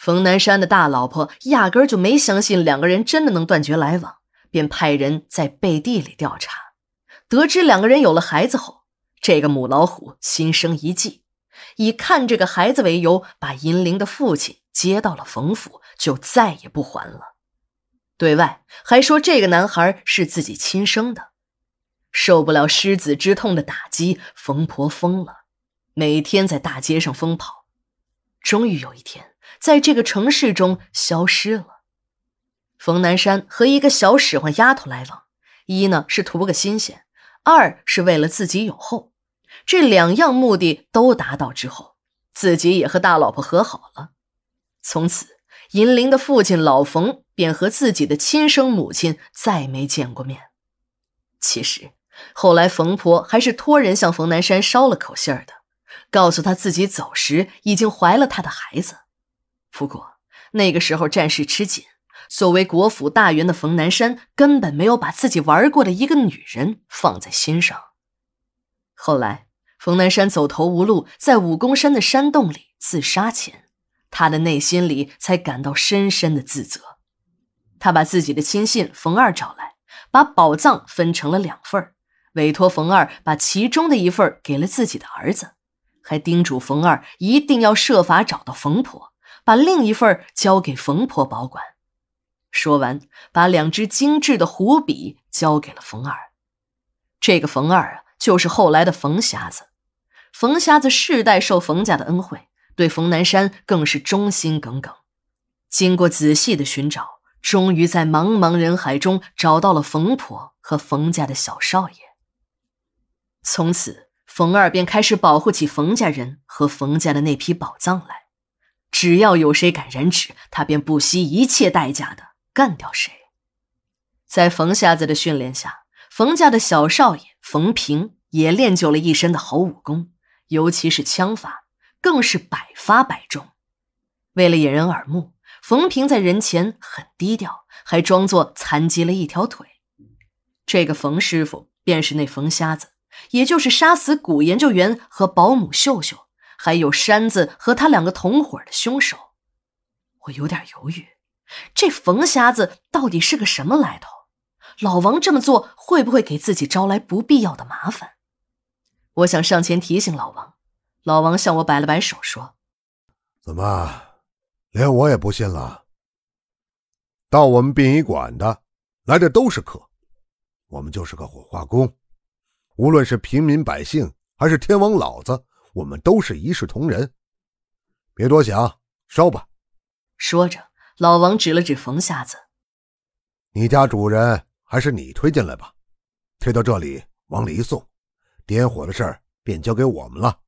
冯南山的大老婆压根儿就没相信两个人真的能断绝来往，便派人在背地里调查。得知两个人有了孩子后，这个母老虎心生一计，以看这个孩子为由，把银铃的父亲接到了冯府，就再也不还了。对外还说这个男孩是自己亲生的。受不了失子之痛的打击，冯婆疯了，每天在大街上疯跑。终于有一天，在这个城市中消失了。冯南山和一个小使唤丫头来往，一呢是图个新鲜。二是为了自己有后，这两样目的都达到之后，自己也和大老婆和好了。从此，银铃的父亲老冯便和自己的亲生母亲再没见过面。其实，后来冯婆还是托人向冯南山捎了口信儿的，告诉他自己走时已经怀了他的孩子。不过那个时候战事吃紧。作为国府大员的冯南山根本没有把自己玩过的一个女人放在心上。后来，冯南山走投无路，在武功山的山洞里自杀前，他的内心里才感到深深的自责。他把自己的亲信冯二找来，把宝藏分成了两份委托冯二把其中的一份给了自己的儿子，还叮嘱冯二一定要设法找到冯婆，把另一份交给冯婆保管。说完，把两只精致的虎笔交给了冯二。这个冯二啊，就是后来的冯瞎子。冯瞎子世代受冯家的恩惠，对冯南山更是忠心耿耿。经过仔细的寻找，终于在茫茫人海中找到了冯婆和冯家的小少爷。从此，冯二便开始保护起冯家人和冯家的那批宝藏来。只要有谁敢染指，他便不惜一切代价的。干掉谁？在冯瞎子的训练下，冯家的小少爷冯平也练就了一身的好武功，尤其是枪法，更是百发百中。为了掩人耳目，冯平在人前很低调，还装作残疾了一条腿。这个冯师傅便是那冯瞎子，也就是杀死古研究员和保姆秀秀，还有山子和他两个同伙的凶手。我有点犹豫。这冯瞎子到底是个什么来头？老王这么做会不会给自己招来不必要的麻烦？我想上前提醒老王。老王向我摆了摆手，说：“怎么，连我也不信了？到我们殡仪馆的来的都是客，我们就是个火化工，无论是平民百姓还是天王老子，我们都是一视同仁。别多想，烧吧。”说着。老王指了指冯瞎子：“你家主人还是你推进来吧，推到这里往里一送，点火的事儿便交给我们了。”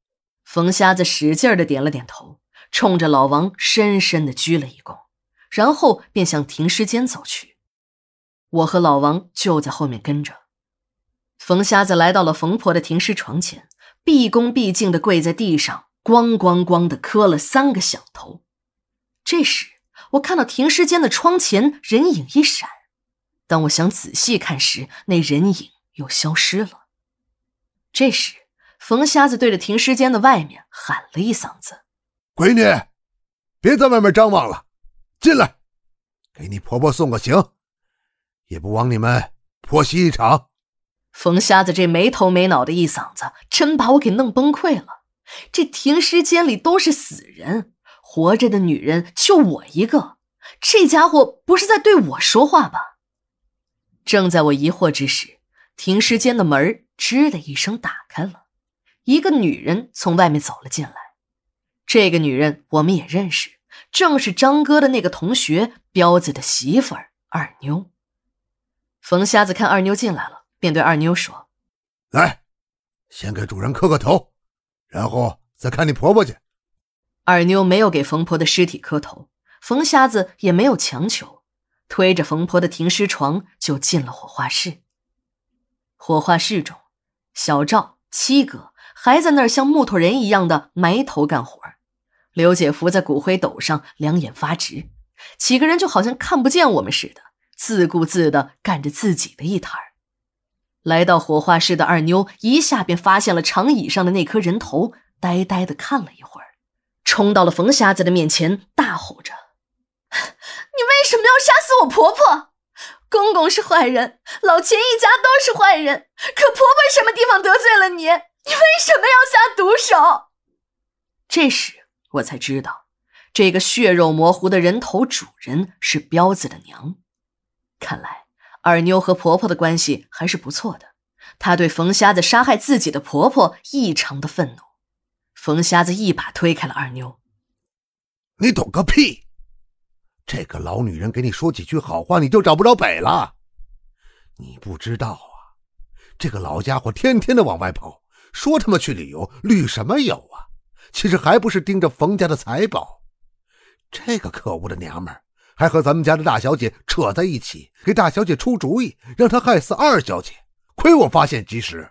冯瞎子使劲的点了点头，冲着老王深深的鞠了一躬，然后便向停尸间走去。我和老王就在后面跟着。冯瞎子来到了冯婆的停尸床前，毕恭毕敬的跪在地上，咣咣咣的磕了三个响头。这时。我看到停尸间的窗前人影一闪，当我想仔细看时，那人影又消失了。这时，冯瞎子对着停尸间的外面喊了一嗓子：“闺女，别在外面张望了，进来，给你婆婆送个行，也不枉你们婆媳一场。”冯瞎子这没头没脑的一嗓子，真把我给弄崩溃了。这停尸间里都是死人。活着的女人就我一个，这家伙不是在对我说话吧？正在我疑惑之时，停尸间的门吱的一声打开了，一个女人从外面走了进来。这个女人我们也认识，正是张哥的那个同学彪子的媳妇儿二妞。冯瞎子看二妞进来了，便对二妞说：“来，先给主人磕个头，然后再看你婆婆去。”二妞没有给冯婆的尸体磕头，冯瞎子也没有强求，推着冯婆的停尸床就进了火化室。火化室中，小赵、七哥还在那儿像木头人一样的埋头干活，刘姐伏在骨灰斗上，两眼发直，几个人就好像看不见我们似的，自顾自的干着自己的一摊儿。来到火化室的二妞一下便发现了长椅上的那颗人头，呆呆的看了一会儿。冲到了冯瞎子的面前，大吼着。你为什么要杀死我婆婆？公公是坏人，老钱一家都是坏人，可婆婆什么地方得罪了你？你为什么要下毒手？这时我才知道，这个血肉模糊的人头主人是彪子的娘。看来二妞和婆婆的关系还是不错的。她对冯瞎子杀害自己的婆婆异常的愤怒。冯瞎子一把推开了二妞：“你懂个屁！”这个老女人给你说几句好话，你就找不着北了。你不知道啊，这个老家伙天天的往外跑，说他妈去旅游，旅什么游啊？其实还不是盯着冯家的财宝。这个可恶的娘们，还和咱们家的大小姐扯在一起，给大小姐出主意，让她害死二小姐。亏我发现及时。